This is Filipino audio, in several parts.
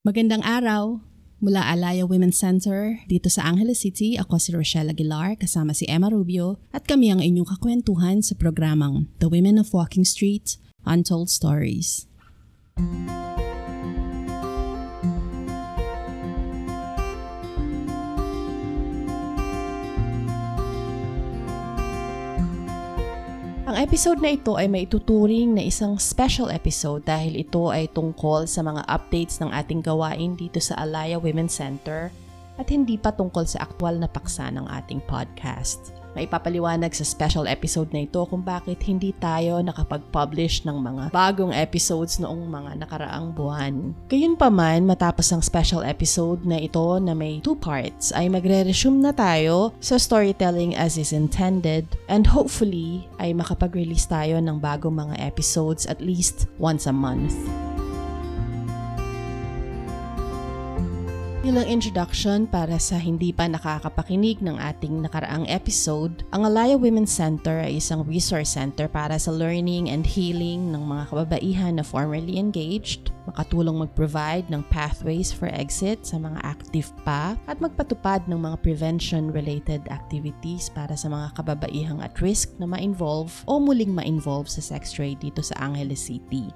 Magandang araw! Mula Alaya Women's Center, dito sa Angeles City, ako si Rochelle Aguilar kasama si Emma Rubio at kami ang inyong kakwentuhan sa programang The Women of Walking Street, Untold Stories. Episode na ito ay may tuturing na isang special episode dahil ito ay tungkol sa mga updates ng ating gawain dito sa Alaya Women's Center at hindi pa tungkol sa aktwal na paksa ng ating podcast. Maipapaliwanag sa special episode na ito kung bakit hindi tayo nakapag-publish ng mga bagong episodes noong mga nakaraang buwan. Gayunpaman, matapos ang special episode na ito na may two parts, ay magre-resume na tayo sa storytelling as is intended and hopefully ay makapag-release tayo ng bagong mga episodes at least once a month. Bilang introduction para sa hindi pa nakakapakinig ng ating nakaraang episode, ang Alaya Women's Center ay isang resource center para sa learning and healing ng mga kababaihan na formerly engaged, makatulong mag-provide ng pathways for exit sa mga active pa, at magpatupad ng mga prevention-related activities para sa mga kababaihang at risk na ma-involve o muling ma-involve sa sex trade dito sa Angeles City.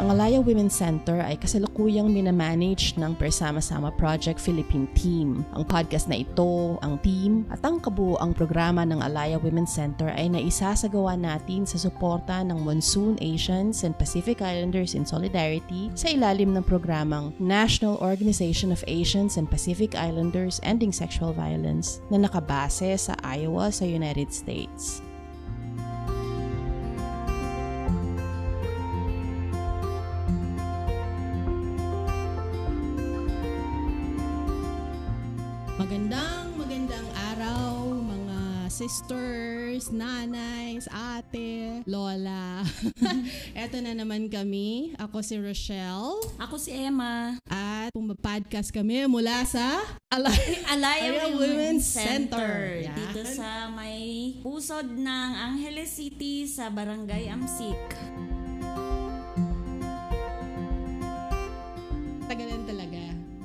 Ang Alaya Women's Center ay kasalukuyang minamanage ng Persama-sama Project Philippine Team. Ang podcast na ito, ang team at ang kabuoang programa ng Alaya Women's Center ay naisasagawa natin sa suporta ng Monsoon Asians and Pacific Islanders in Solidarity sa ilalim ng programang National Organization of Asians and Pacific Islanders Ending Sexual Violence na nakabase sa Iowa sa United States. Sisters, nanays, ate, lola. Eto na naman kami. Ako si Rochelle Ako si Emma. at pumapodcast kami mula sa Alay. Alaya Alaya Women's Women's Center. Center. Yan. Dito sa may pusod ng Angeles City sa Barangay Amsik.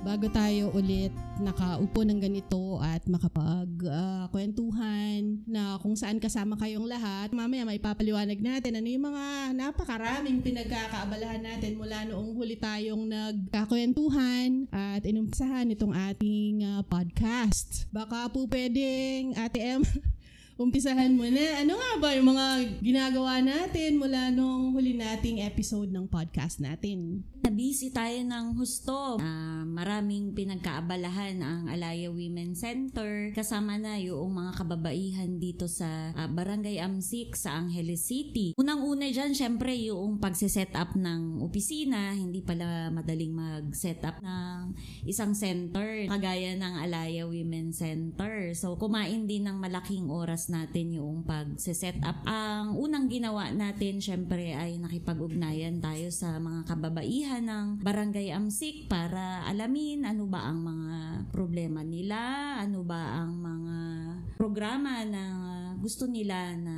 Bago tayo ulit nakaupo ng ganito at makapag ah, kwentuhan na kung saan kasama kayong lahat. Mamaya may papaliwanag natin ano yung mga napakaraming pinagkakaabalahan natin mula noong huli tayong nagkakwentuhan at inumpisahan itong ating ah, podcast. Baka po pwedeng Ate M umpisahan mo na. Ano nga ba yung mga ginagawa natin mula nung huli nating episode ng podcast natin? Nabisi tayo ng husto. Ah, maraming pinagkaabalahan ang Alaya Women's Center. Kasama na yung mga kababaihan dito sa ah, Barangay Amsik sa Angeles City. Unang-una dyan, syempre, yung pagsiset up ng opisina. Hindi pala madaling mag-set up ng isang center kagaya ng Alaya Women's Center. So, kumain din ng malaking oras natin yung pag-set up. Ang unang ginawa natin, syempre, ay nakipag-ugnayan tayo sa mga kababaihan ng Barangay Amsik para alamin ano ba ang mga problema nila, ano ba ang mga programa na gusto nila na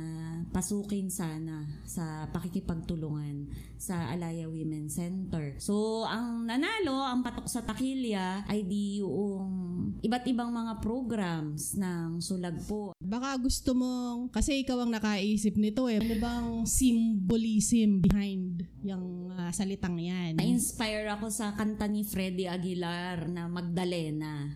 pasukin sana sa pakikipagtulungan sa Alaya Women's Center. So, ang nanalo, ang patok sa takilya ay di yung iba't ibang mga programs ng Sulagpo. Baka gusto mong, kasi ikaw ang nakaisip nito eh, ano bang symbolism behind yung ah, salitang yan? Na-inspire ako sa kanta ni Freddy Aguilar na Magdalena.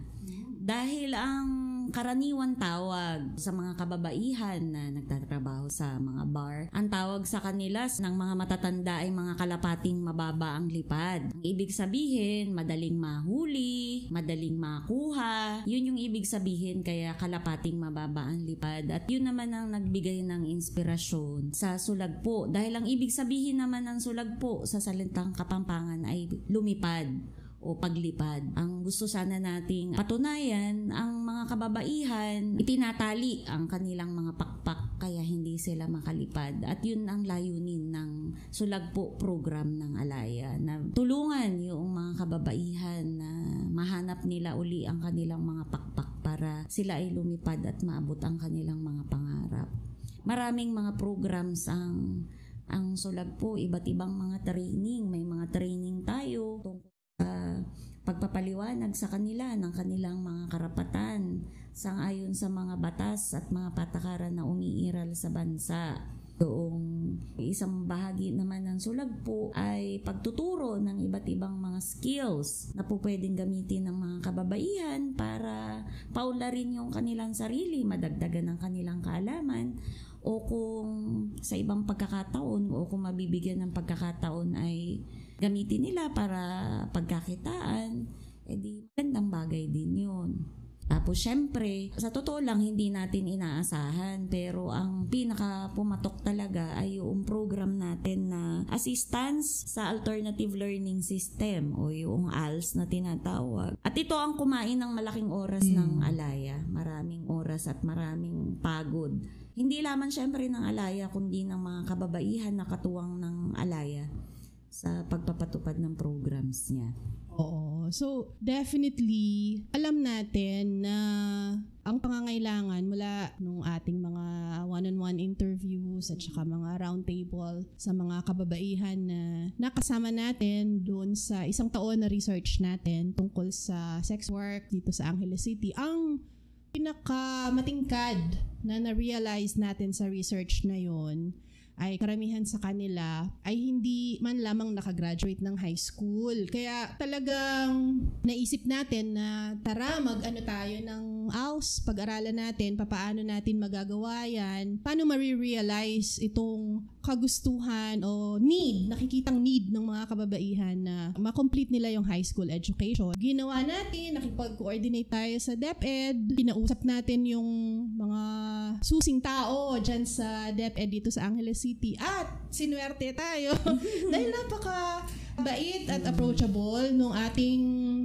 Dahil ang karaniwan tawag sa mga kababaihan na nagtatrabaho sa mga bar, ang tawag sa kanila ng mga matatanda ay mga kalapating mababa ang lipad. Ang ibig sabihin, madaling mahuli, madaling makuha. Yun yung ibig sabihin kaya kalapating mababa ang lipad. At yun naman ang nagbigay ng inspirasyon sa sulagpo. Dahil ang ibig sabihin naman ng sulagpo sa salitang kapampangan ay lumipad o paglipad. Ang gusto sana nating patunayan, ang mga kababaihan, itinatali ang kanilang mga pakpak kaya hindi sila makalipad. At yun ang layunin ng Sulagpo program ng Alaya na tulungan yung mga kababaihan na mahanap nila uli ang kanilang mga pakpak para sila ay lumipad at maabot ang kanilang mga pangarap. Maraming mga programs ang ang sulag po, iba't ibang mga training. May mga training tayo pagpapaliwanag sa kanila ng kanilang mga karapatan sangayon sa mga batas at mga patakaran na umiiral sa bansa. Doong isang bahagi naman ng sulag po ay pagtuturo ng iba't ibang mga skills na po pwedeng gamitin ng mga kababaihan para paularin yung kanilang sarili, madagdagan ng kanilang kaalaman o kung sa ibang pagkakataon o kung mabibigyan ng pagkakataon ay gamitin nila para pagkakitaan, edi magandang bagay din yun. Tapos syempre, sa totoo lang hindi natin inaasahan pero ang pinaka pumatok talaga ay yung program natin na assistance sa alternative learning system o yung ALS na tinatawag. At ito ang kumain ng malaking oras mm. ng alaya. Maraming oras at maraming pagod. Hindi lamang syempre ng alaya kundi ng mga kababaihan na katuwang ng alaya sa pagpapatupad ng programs niya. Oo. So, definitely, alam natin na ang pangangailangan mula nung ating mga one-on-one interviews at saka mga roundtable sa mga kababaihan na nakasama natin doon sa isang taon na research natin tungkol sa sex work dito sa Angeles City. Ang pinaka-matingkad na na-realize natin sa research na yon ay karamihan sa kanila ay hindi man lamang nakagraduate ng high school. Kaya talagang naisip natin na tara mag-ano tayo ng AUS, pag-aralan natin, papaano natin magagawa yan, paano ma-realize itong kagustuhan o need, nakikitang need ng mga kababaihan na ma-complete nila yung high school education. Ginawa natin, nakipag-coordinate tayo sa DepEd, kinausap natin yung mga susing tao dyan sa DepEd dito sa Angeles City at sinuwerte tayo dahil napaka bait at approachable nung ating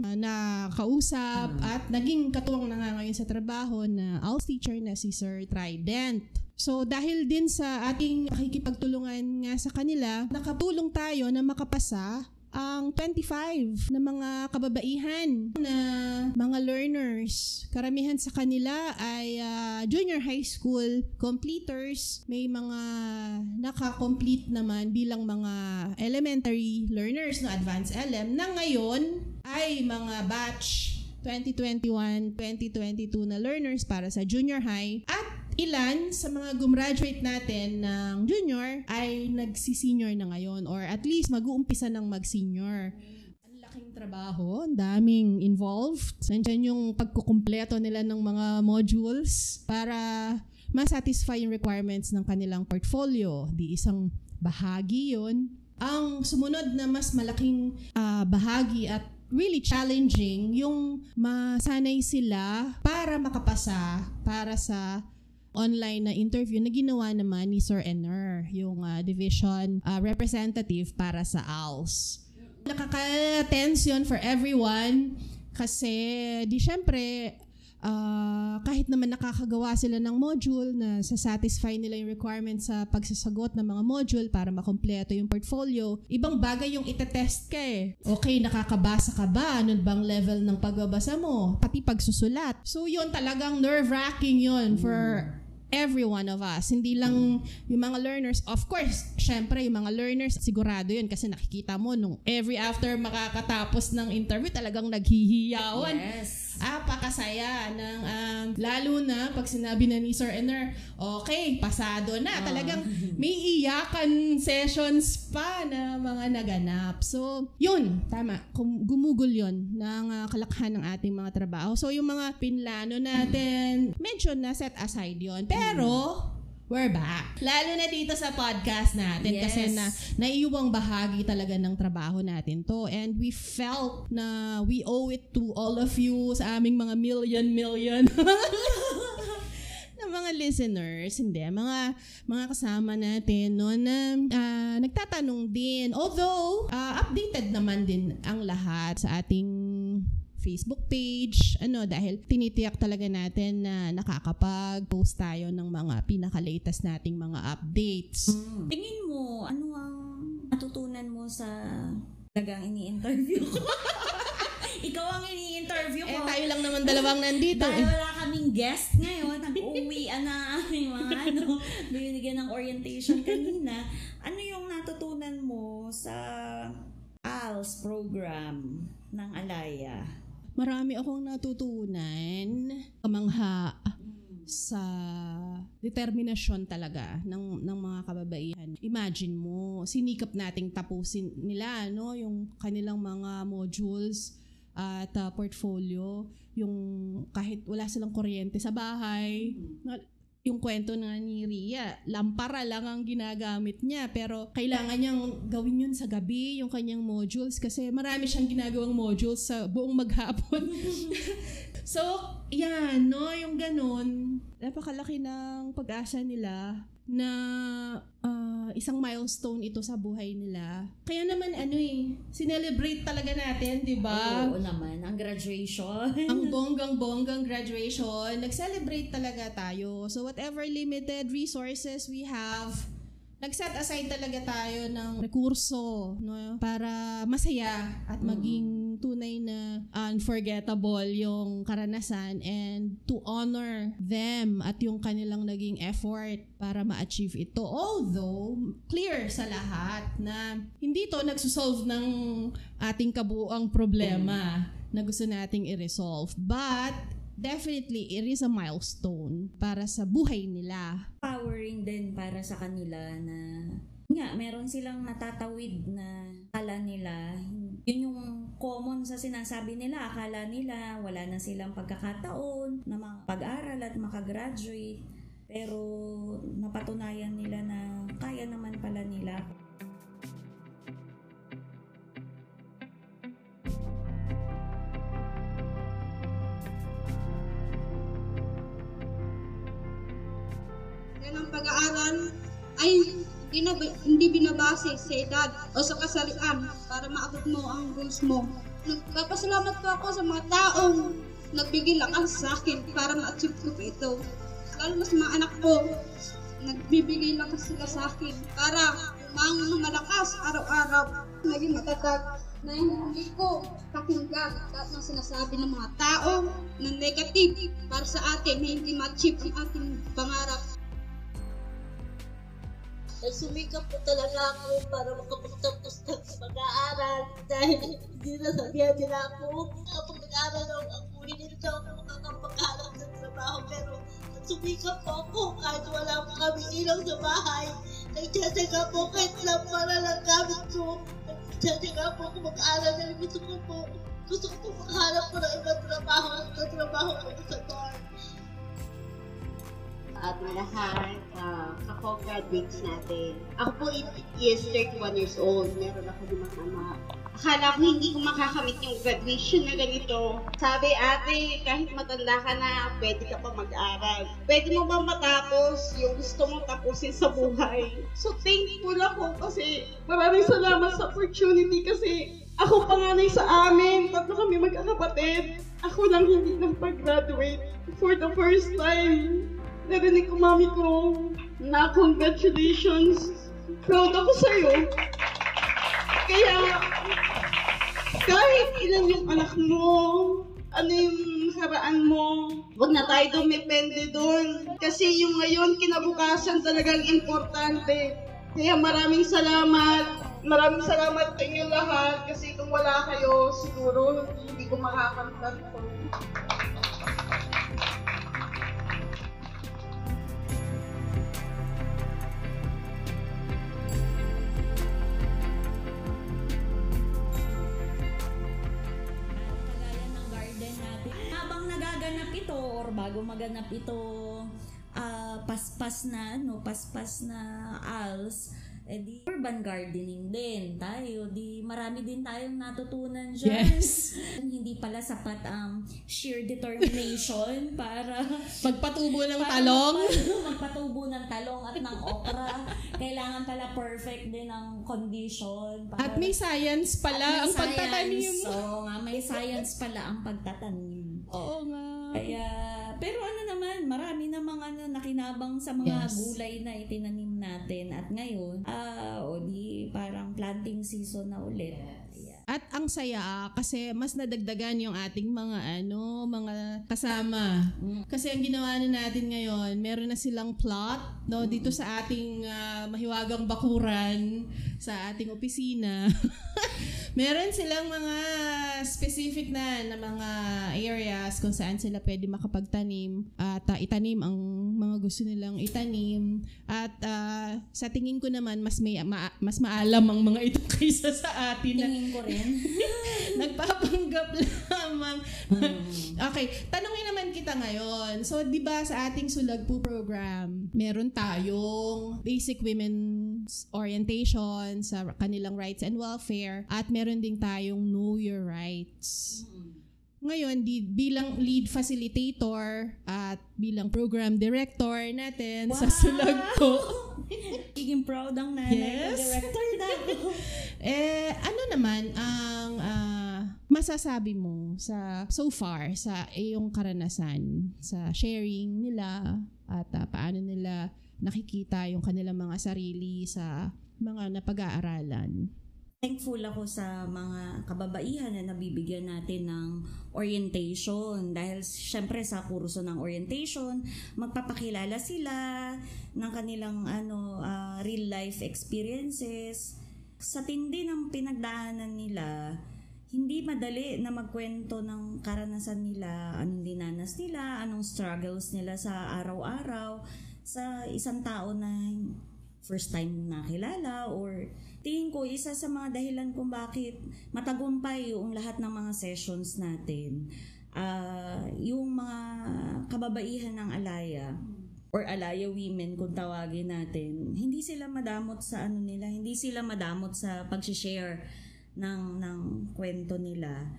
uh, nakausap at naging katuwang na nga ngayon sa trabaho na ALS teacher na si Sir Trident. So dahil din sa ating pakikipagtulungan nga sa kanila, nakatulong tayo na makapasa ang 25 na mga kababaihan na mga learners. Karamihan sa kanila ay uh, junior high school completers. May mga naka-complete naman bilang mga elementary learners no advanced LM na ngayon ay mga batch 2021-2022 na learners para sa junior high at ilan sa mga gumraduate natin ng junior ay nagsi-senior na ngayon or at least mag-uumpisa ng mag-senior Ang laking trabaho, ang daming involved. Nandiyan yung pagkukumpleto nila ng mga modules para ma-satisfy yung requirements ng kanilang portfolio. Di isang bahagi yon. Ang sumunod na mas malaking uh, bahagi at really challenging yung masanay sila para makapasa para sa online na interview na ginawa naman ni Sir Enner, yung uh, division uh, representative para sa ALS. Nakaka-tense yun for everyone kasi di syempre uh, kahit naman nakakagawa sila ng module na sa-satisfy nila yung requirements sa pagsasagot ng mga module para makompleto yung portfolio, ibang bagay yung itetest ka eh. Okay, nakakabasa ka ba? Ano bang level ng pagbabasa mo? Pati pagsusulat. So yun talagang nerve-wracking yun for every one of us. Hindi lang yung mga learners. Of course, syempre, yung mga learners, sigurado yun kasi nakikita mo nung every after makakatapos ng interview, talagang naghihiyawan. Yes apakasaya ng um, lalo na pag sinabi na ni Sir Enner, okay, pasado na. Uh. Talagang may iyakan sessions pa na mga naganap. So, yun, tama. Gumugol yun ng uh, kalakhan ng ating mga trabaho. So, yung mga pinlano natin, medyo na set aside yon Pero, we're back. Lalo na dito sa podcast natin yes. kasi na naiiwang bahagi talaga ng trabaho natin to and we felt na we owe it to all of you sa aming mga million million na mga listeners, hindi, mga mga kasama natin no na uh, nagtatanong din. Although uh, updated naman din ang lahat sa ating Facebook page, ano, dahil tinitiyak talaga natin na nakakapag-post tayo ng mga pinaka-latest nating mga updates. Mm. Tingin mo, ano ang natutunan mo sa talagang ini-interview ko? Ikaw ang ini-interview ko. Eh, tayo lang naman dalawang nandito. Dahil wala kaming guest ngayon, nag-uwi na aming mga ano, binigyan ng orientation kanina. Ano yung natutunan mo sa ALS program ng Alaya? Marami akong natutunan, kamangha sa determinasyon talaga ng ng mga kababaihan. Imagine mo, sinikap nating tapusin nila no yung kanilang mga modules at uh, portfolio, yung kahit wala silang kuryente sa bahay, na- yung kwento na ni Ria, lampara lang ang ginagamit niya pero kailangan niyang gawin yun sa gabi, yung kanyang modules kasi marami siyang ginagawang modules sa buong maghapon. so, yan, no, yung ganun, napakalaki ng pag-asa nila na ah, isang milestone ito sa buhay nila. Kaya naman ano eh, sinelebrate talaga natin, di ba? Oo naman, ang graduation. ang bonggang-bonggang graduation, nag-celebrate talaga tayo. So whatever limited resources we have, nag-set aside talaga tayo ng rekurso no para masaya at maging tunay na unforgettable yung karanasan and to honor them at yung kanilang naging effort para ma-achieve ito. Although, clear sa lahat na hindi to nagsusolve ng ating kabuang problema na gusto nating i-resolve. But, definitely, it is a milestone para sa buhay nila. Empowering din para sa kanila na nga, meron silang natatawid na akala nila, yun yung common sa sinasabi nila, akala nila wala na silang pagkakataon na pag-aral at makagraduate. Pero napatunayan nila na kaya naman pala nila. Pag-aaral ay hindi, na, hindi binabase sa edad o sa kasalian para maabot mo ang goals mo. Nagpapasalamat po ako sa mga taong nagbigay lakas sa akin para ma-achieve ko ito. Lalo na sa mga anak ko, nagbibigay lakas sila sa akin para mang malakas araw-araw, maging matatag na hindi ko pakinggan lahat ng sinasabi ng mga tao na negative para sa atin na hindi ma-achieve ang ating pangarap. Nagsumikap po talaga ako para makapagtapos ng pag-aaral dahil hindi na sabihan nila ako kapag nag-aaral ako, ako hindi na ako makakapag-aaral sa trabaho pero nagsumikap po ako kahit wala po kami ilaw sa bahay. Nagtsatsaga po kahit lampara lang gamit ko. Nagtsatsaga po ako mag-aaral dahil gusto ko po gusto ko po makahanap po ng ibang trabaho at trabaho ko sa dorm. At lahat, uh, ako-graduates natin. Ako po is 31 years old. Meron ako limang anak. Akala ko hindi ko makakamit yung graduation na ganito. Sabi ate, kahit matanda ka na, pwede ka pa mag-aral. Pwede mo ba matapos yung gusto mong tapusin sa buhay? So thankful ako kasi maraming salamat sa opportunity kasi ako panganay sa amin. Tatlo kami magkakapatid. Ako lang hindi nang pag-graduate for the first time narinig ko mami ko na congratulations. Proud ako sa'yo. Kaya, kahit ilan yung anak mo, ano yung haraan mo, huwag na tayo dumepende doon. Kasi yung ngayon, kinabukasan talagang importante. Kaya maraming salamat. Maraming salamat sa inyo lahat kasi kung wala kayo, siguro hindi ko makakanta to. Or bago maganap ito, ah, paspas na, no, paspas na als, eh di urban gardening din tayo. Di marami din tayong natutunan dyan. Yes. Hindi pala sapat ang sheer determination para Pagpatubo ng para talong. magpa- magpatubo ng talong at ng okra. Kailangan pala perfect din ang condition. para- At may science pala May ang science. pagtatanim. Oo nga, may science pala ang pagtatanim. Oo nga. Kaya, pero ano naman, marami na mga ano, nakinabang sa mga Yes. gulay na itinanim natin. At ngayon, ah, o di parang planting season na ulit. At ang saya ah, kasi mas nadagdagan yung ating mga ano, mga kasama. Kasi ang ginawa na natin ngayon, meron na silang plot no dito sa ating ah, mahiwagang bakuran sa ating opisina. meron silang mga specific na na mga areas kung saan sila pwede makapagtanim at ah, itanim ang mga gusto nilang itanim at ah, sa tingin ko naman mas may ma- mas maalam ang mga ito kaysa sa atin Tingin ko rin. Nagpapanggap lamang. okay, tanungin naman kita ngayon. So, di ba sa ating Sulagpo program, meron tayong basic women's orientation sa kanilang rights and welfare at meron din tayong know your rights. Ngayon, di, bilang lead facilitator at bilang program director natin sa Sulagpo, Iging proud ang nanay Yes. director na ako. Eh, ano naman ang ah, masasabi mo sa so far sa iyong karanasan sa sharing nila at ah, paano nila nakikita yung kanilang mga sarili sa mga napag-aaralan? Thankful ako sa mga kababaihan na nabibigyan natin ng orientation dahil syempre sa kurso ng orientation magpapakilala sila ng kanilang ano ah, real life experiences sa tindi ng pinagdaanan nila hindi madali na magkwento ng karanasan nila, anong dinanas nila, anong struggles nila sa araw-araw sa isang tao na first time nakilala or tingin ko isa sa mga dahilan kung bakit matagumpay yung lahat ng mga sessions natin. Ah, yung mga kababaihan ng Alaya or Alaya women kung tawagin natin, hindi sila madamot sa ano nila, hindi sila madamot sa pag-share ng ng kwento nila.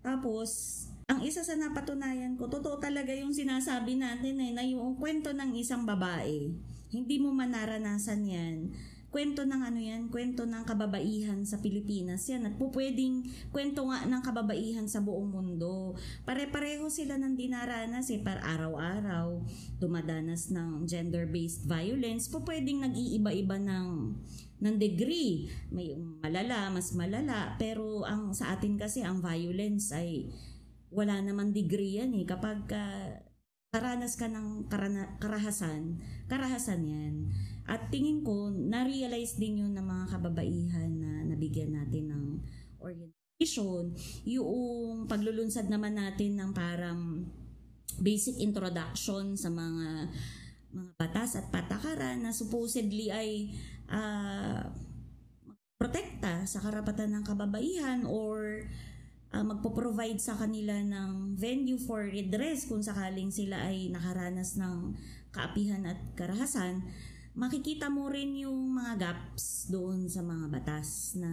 Tapos ang isa sa napatunayan ko, totoo talaga yung sinasabi natin eh, na yung kwento ng isang babae, hindi mo manaranasan yan. Kwento ng ano yan, kwento ng kababaihan sa Pilipinas yan. At po pwedeng kwento nga ng kababaihan sa buong mundo. Pare-pareho sila ng dinaranas eh, par araw-araw. Dumadanas ng gender-based violence. Po pwedeng nag-iiba-iba ng ng degree. May malala, mas malala. Pero ang sa atin kasi, ang violence ay wala naman degree yan eh. Kapag ka, karanas ka ng karana, karahasan, karahasan yan. At tingin ko, na-realize din yun ng mga kababaihan na nabigyan natin ng orientation. Yung paglulunsad naman natin ng parang basic introduction sa mga mga batas at patakaran na supposedly ay ah, protekta sa karapatan ng kababaihan or uh, magpo-provide sa kanila ng venue for redress kung sakaling sila ay nakaranas ng kaapihan at karahasan, makikita mo rin yung mga gaps doon sa mga batas na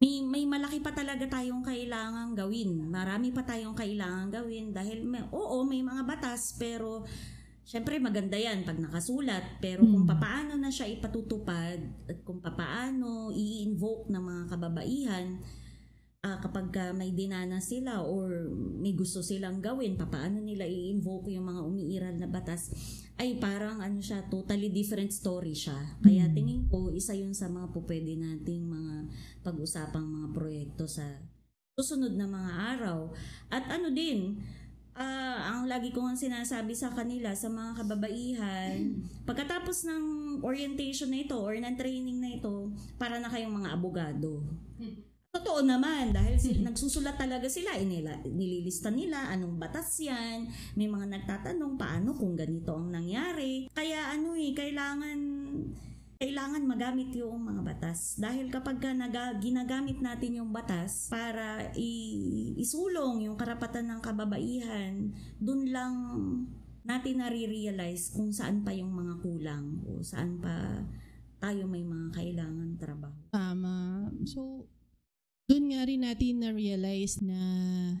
may, may malaki pa talaga tayong kailangang gawin. Marami pa tayong kailangang gawin dahil may, oo, may mga batas pero Siyempre maganda yan pag nakasulat. Pero kung papaano na siya ipatutupad at kung papaano i-invoke ng mga kababaihan ah, kapag ka may dinana sila or may gusto silang gawin, papaano nila i-invoke yung mga umiiral na batas ay parang ano siya, totally different story siya. Kaya tingin ko, isa yun sa mga pupwede nating mga pag-usapang mga proyekto sa susunod na mga araw. At ano din, ah, ang lagi ko nga sinasabi sa kanila, sa mga kababaihan, pagkatapos ng orientation na ito or ng training na ito, para na kayong mga abogado. Totoo naman, dahil sil- nagsusulat talaga sila, inila, nililista nila anong batas yan, may mga nagtatanong paano kung ganito ang nangyari. Kaya ano eh, kailangan kailangan magamit yung mga batas. Dahil kapag ka naga, ginagamit natin yung batas para i- isulong yung karapatan ng kababaihan, dun lang natin nare-realize kung saan pa yung mga kulang o saan pa tayo may mga kailangan trabaho. Tama. So, dun nga na rin natin na-realize na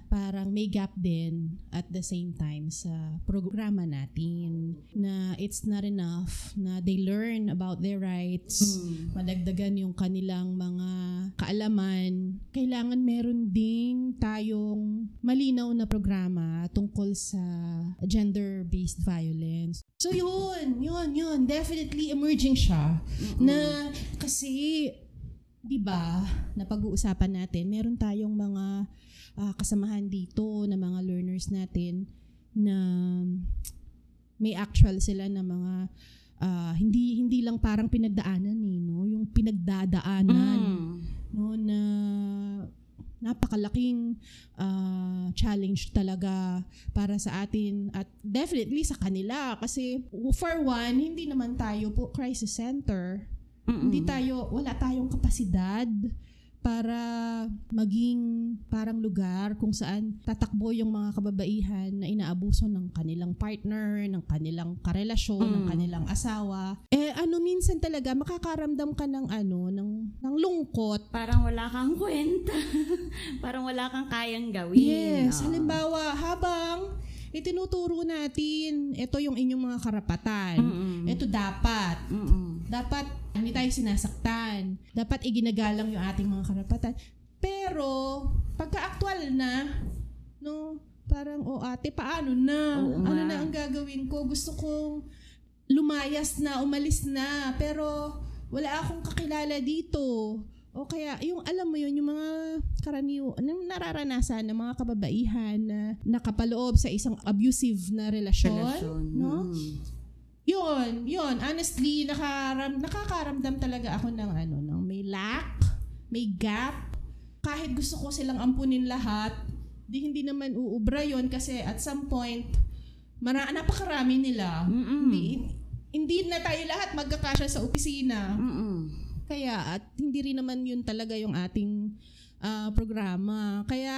parang may gap din at the same time sa programa natin na it's not enough na they learn about their rights, madagdagan yung kanilang mga kaalaman. Kailangan meron ding tayong malinaw na programa tungkol sa gender-based violence. So yun, yun, yun. Definitely emerging siya na kasi 'di ba, na pag-uusapan natin, meron tayong mga ah, kasamahan dito na mga learners natin na may actual sila na mga ah, hindi hindi lang parang pinagdaanan eh, no? Yung pinagdadaanan Mm. no na napakalaking ah, challenge talaga para sa atin at definitely sa kanila kasi for one hindi naman tayo po crisis center Mm-mm. hindi tayo, wala tayong kapasidad para maging parang lugar kung saan tatakbo yung mga kababaihan na inaabuso ng kanilang partner, ng kanilang karelasyon, ng Mm. kanilang asawa. Eh ano minsan talaga makakaramdam ka ng ano, ng ng lungkot. Parang wala kang kwenta. Parang wala kang kayang gawin. Yes, Oo. halimbawa habang itinuturo natin, ito yung inyong mga karapatan. Mm-mm. Ito dapat Mm-mm. dapat hindi tayo sinasaktan. Dapat iginagalang yung ating mga karapatan. Pero, pagka-actual na, no, parang, o ate, paano na? Oo ano na ang gagawin ko? Gusto kong lumayas na, umalis na, pero wala akong kakilala dito. O kaya, yung alam mo yun, yung mga karaniw, nararanasan ng mga kababaihan na nakapaloob sa isang abusive na relasyon. Relasyon. No? Mm. Yun, yun. Honestly, nakaram, nakakaramdam talaga ako ng ano, ng may lack, may gap. Kahit gusto ko silang ampunin lahat, di hindi naman uubra yon kasi at some point, mara, napakarami nila. Mm-mm. Hindi, hindi na tayo lahat magkakasya sa opisina. Mm-mm. Kaya, at hindi rin naman yun talaga yung ating ah, programa. Kaya,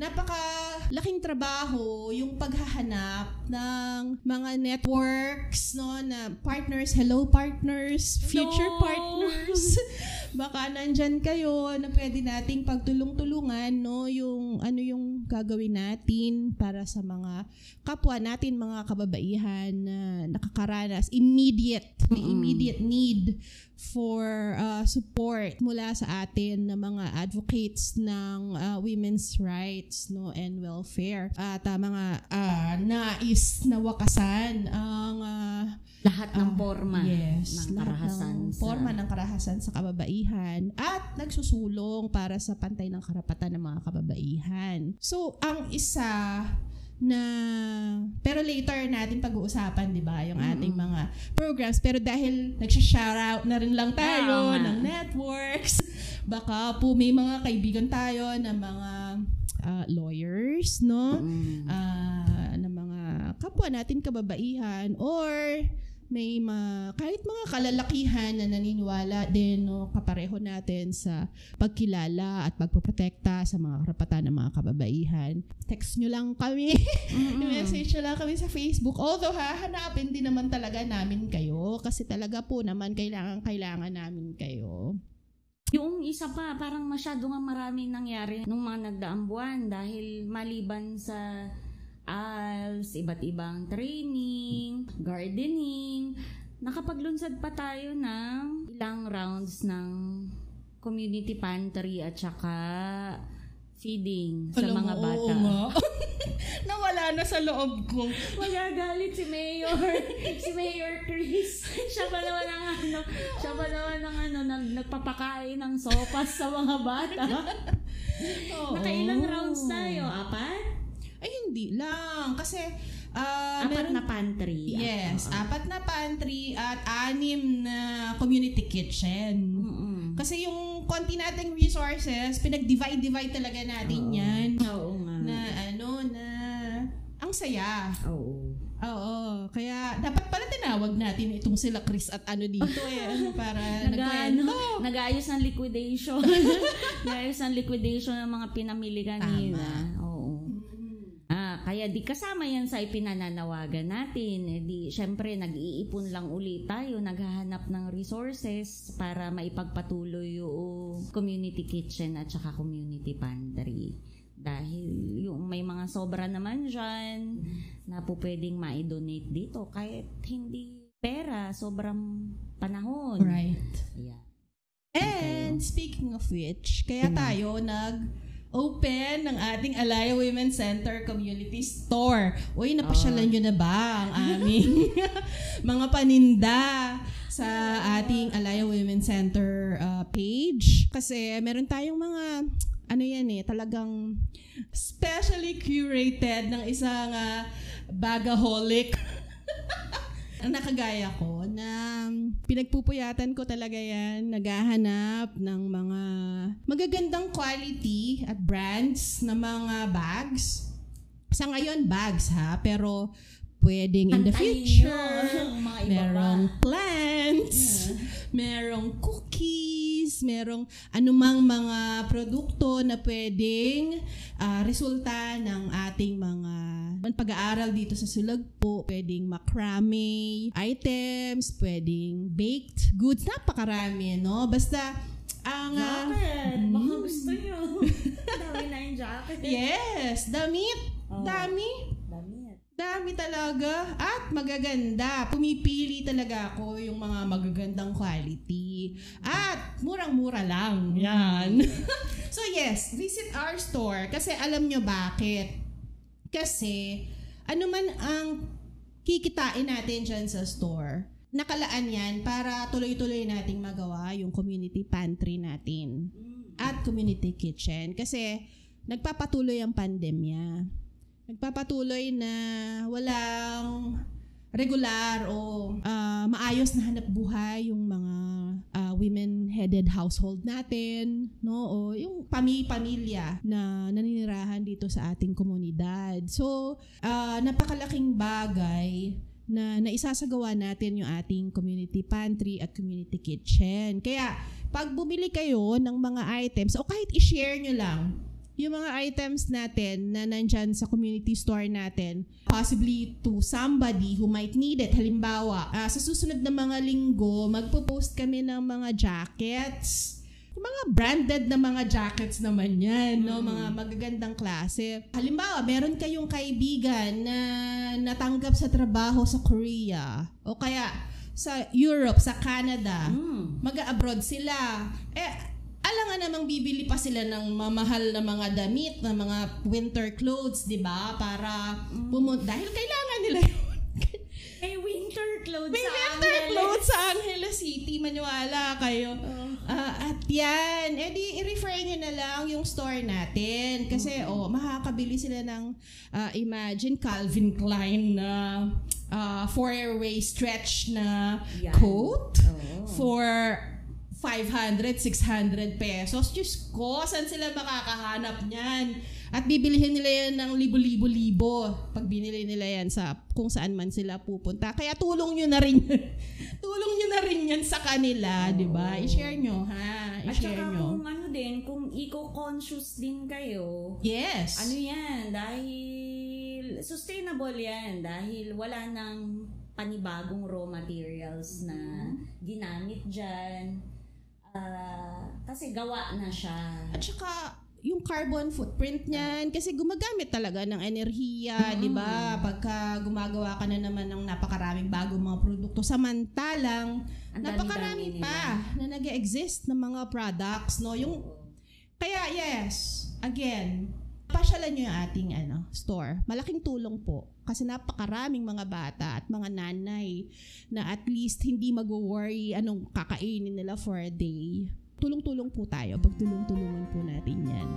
napaka laking trabaho yung paghahanap ng mga networks, no, na partners, hello partners, future No. partners. Baka nandyan kayo na pwede nating pagtulong-tulungan, no, yung ano yung gagawin natin para sa mga kapwa natin, mga kababaihan na nakakaranas, immediate, may Mm-mm. immediate need for uh, support mula sa atin na mga advocates ng uh, women's rights no and welfare at uh, mga uh, nais na wakasan ang uh, Lahat ng Ah, forma yes, ng karahasan. ng sa- forma ng karahasan sa kababaihan at nagsusulong para sa pantay ng karapatan ng mga kababaihan. So, ang isa na pero later natin pag-uusapan 'di ba yung ating mga programs pero dahil nagsha-shoutout na rin lang tayo Oo nga. ng networks baka po may mga kaibigan tayo na mga ah, lawyers no Mm. ah ng mga kapwa natin kababaihan or may ma, kahit mga kalalakihan na naniniwala din no kapareho natin sa pagkilala at pagpoprotekta sa mga karapatan ng mga kababaihan. Text nyo lang kami. message nyo lang kami sa Facebook. Although hahanapin din naman talaga namin kayo kasi talaga po naman kailangan kailangan namin kayo. Yung isa pa, parang masyado nga maraming nangyari nung mga nagdaang buwan dahil maliban sa ALS, iba't ibang training, gardening, nakapaglunsad pa tayo ng ilang rounds ng community pantry at saka feeding sa Alam mga mo, bata. oo. Nawala na sa loob ko. Magagalit si Mayor. si Mayor Chris. Siya pa naman ang ano, siya pa naman ang ano, nag, nagpapakain ng sopas sa mga bata. Oo. Nakailang rounds tayo? Apat? Ay, hindi lang. Kasi, ah, Apat meron- na pantry. Yes, Oo. apat na pantry at anim na community kitchen. Mm-mm. Kasi yung konti nating resources, pinag-divide-divide talaga natin yan. Oo nga. Na ano, na ang saya. Oo. Oo. Kaya dapat pala tinawag natin itong sila Chris at ano dito eh. Ano, para nagkwento. nag-ayos ng liquidation. nag-ayos ng liquidation ng mga pinamili kanina. Oo. Kaya di kasama yan sa ipinananawagan natin. Eh, di, syempre, nag-iipon lang ulit tayo, naghahanap ng resources para maipagpatuloy yung community kitchen at saka community pantry. Dahil yung may mga sobra naman dyan na po pwedeng ma-donate dito kahit hindi pera, sobrang panahon. Right. Yeah. And speaking of which, kaya tayo nag open ng ating Alaya Women's Center Community Store. Uy, napasyalan nyo na ba ang aming mga paninda sa ating Alaya Women's Center uh, page? Kasi meron tayong mga ano yan eh, talagang specially curated ng isang uh, bagaholic ang nakagaya ko na pinagpupuyatan ko talaga yan, naghahanap ng mga magagandang quality at brands na mga bags. Sa ngayon, bags ha, pero pwedeng in the future, ang mga iba merong cookies, merong anumang mga produkto na pwedeng ah, resulta ng ating mga pag-aaral dito sa Sulagpo, pwedeng macrame items, pwedeng baked goods, napakarami, no? Basta, ang... ah, Jacket! Baka gusto nyo. Dami na yung jacket. yes, damit. Oh. Dami. Dami talaga. At magaganda. Pumipili talaga ako yung mga magagandang quality. At murang-mura lang. Yan. so yes, visit our store. Kasi alam nyo bakit. Kasi ano man ang kikitain natin dyan sa store, nakalaan yan para tuloy-tuloy nating magawa yung community pantry natin at community kitchen. Kasi nagpapatuloy ang pandemya. Nagpapatuloy na walang regular o ah, maayos na hanap buhay yung mga ah, women-headed household natin, no? O yung pami-pamilya na naninirahan dito sa ating komunidad. So, ah, napakalaking bagay na naisasagawa natin yung ating community pantry at community kitchen. Kaya, pag bumili kayo ng mga items, o kahit i-share nyo lang, yung mga items natin na nandyan sa community store natin, possibly to somebody who might need it. Halimbawa, ah, sa susunod na mga linggo, magpo-post kami ng mga jackets. Yung mga branded na mga jackets naman yan, no? Mga magagandang klase. Halimbawa, meron kayong kaibigan na natanggap sa trabaho sa Korea o kaya sa Europe, sa Canada Mm. mag-abroad sila. Eh, alam nga namang bibili pa sila ng mamahal na mga damit, na mga winter clothes, di ba? Para pumunta. Dahil kailangan nila yun. May winter clothes May sa winter Angeles. clothes sa Angeles City. Maniwala kayo. Ah, at yan. Eh di, i-refer nyo na lang yung store natin. Kasi, oh, makakabili sila ng, ah, imagine, Calvin Klein na ah, four-way stretch na Yan. coat Oo. for 500, 600 pesos. Diyos ko, saan sila makakahanap niyan? At bibilihin nila yan ng libo-libo-libo pag binili nila yan sa kung saan man sila pupunta. Kaya tulong nyo na rin tulong nyo na rin yan sa kanila, di ba? I-share nyo, ha? At I-share saka nyo. kung ano din, kung eco-conscious din kayo, Yes. ano yan, dahil sustainable yan, dahil wala nang panibagong raw materials na ginamit dyan. Ah, kasi gawa na siya. At saka, yung carbon footprint niyan, kasi gumagamit talaga ng enerhiya, di ba? Pagka gumagawa ka na naman ng napakaraming bagong mga produkto, samantalang Ang napakarami nila. pa na nag exist ng mga products, no? Yung, kaya yes, again, pasyalan nyo yung ating ano, store. Malaking tulong po. Kasi napakaraming mga bata at mga nanay na at least hindi mag-worry anong kakainin nila for a day. Tulong-tulong po tayo. Pagtulong-tulungan po natin yan.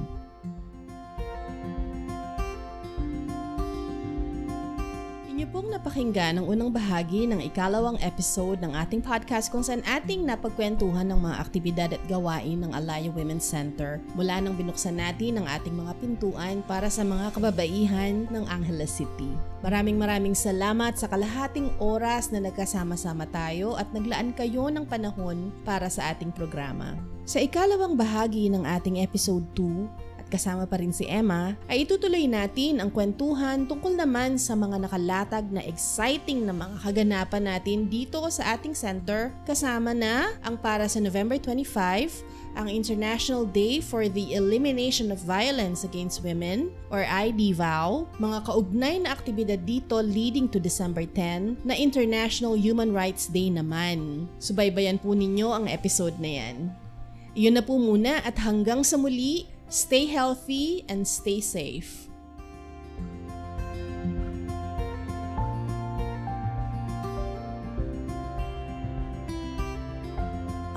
Inyo pong napakinggan ang unang bahagi ng ikalawang episode ng ating podcast kung saan ating napagkwentuhan ng mga aktibidad at gawain ng Alaya Women's Center mula nang binuksan natin ang ating mga pintuan para sa mga kababaihan ng Angeles City. Maraming maraming salamat sa kalahating oras na nagkasama-sama tayo at naglaan kayo ng panahon para sa ating programa. Sa ikalawang bahagi ng ating episode 2, at kasama pa rin si Emma, ay itutuloy natin ang kwentuhan tungkol naman sa mga nakalatag na exciting na mga kaganapan natin dito sa ating center kasama na ang para sa November 25 ang International Day for the Elimination of Violence Against Women or IDVAW, mga kaugnay na aktibidad dito leading to December 10 na International Human Rights Day naman. Subaybayan po ninyo ang episode na yan. Iyon na po muna at hanggang sa muli, stay healthy and stay safe.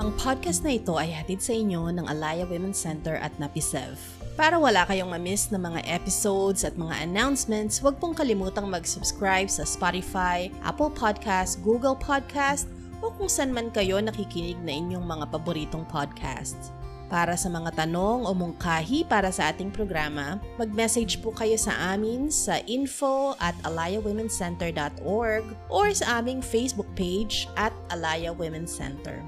Ang podcast na ito ay hatid sa inyo ng Alaya Women's Center at Napisev. Para wala kayong mamiss na mga episodes at mga announcements, huwag pong kalimutang mag-subscribe sa Spotify, Apple Podcast, Google Podcast, o kung saan man kayo nakikinig na inyong mga paboritong podcasts. Para sa mga tanong o mungkahi para sa ating programa, mag-message po kayo sa amin sa info at alayawomencenter.org or sa aming Facebook page at Alaya Women's Center.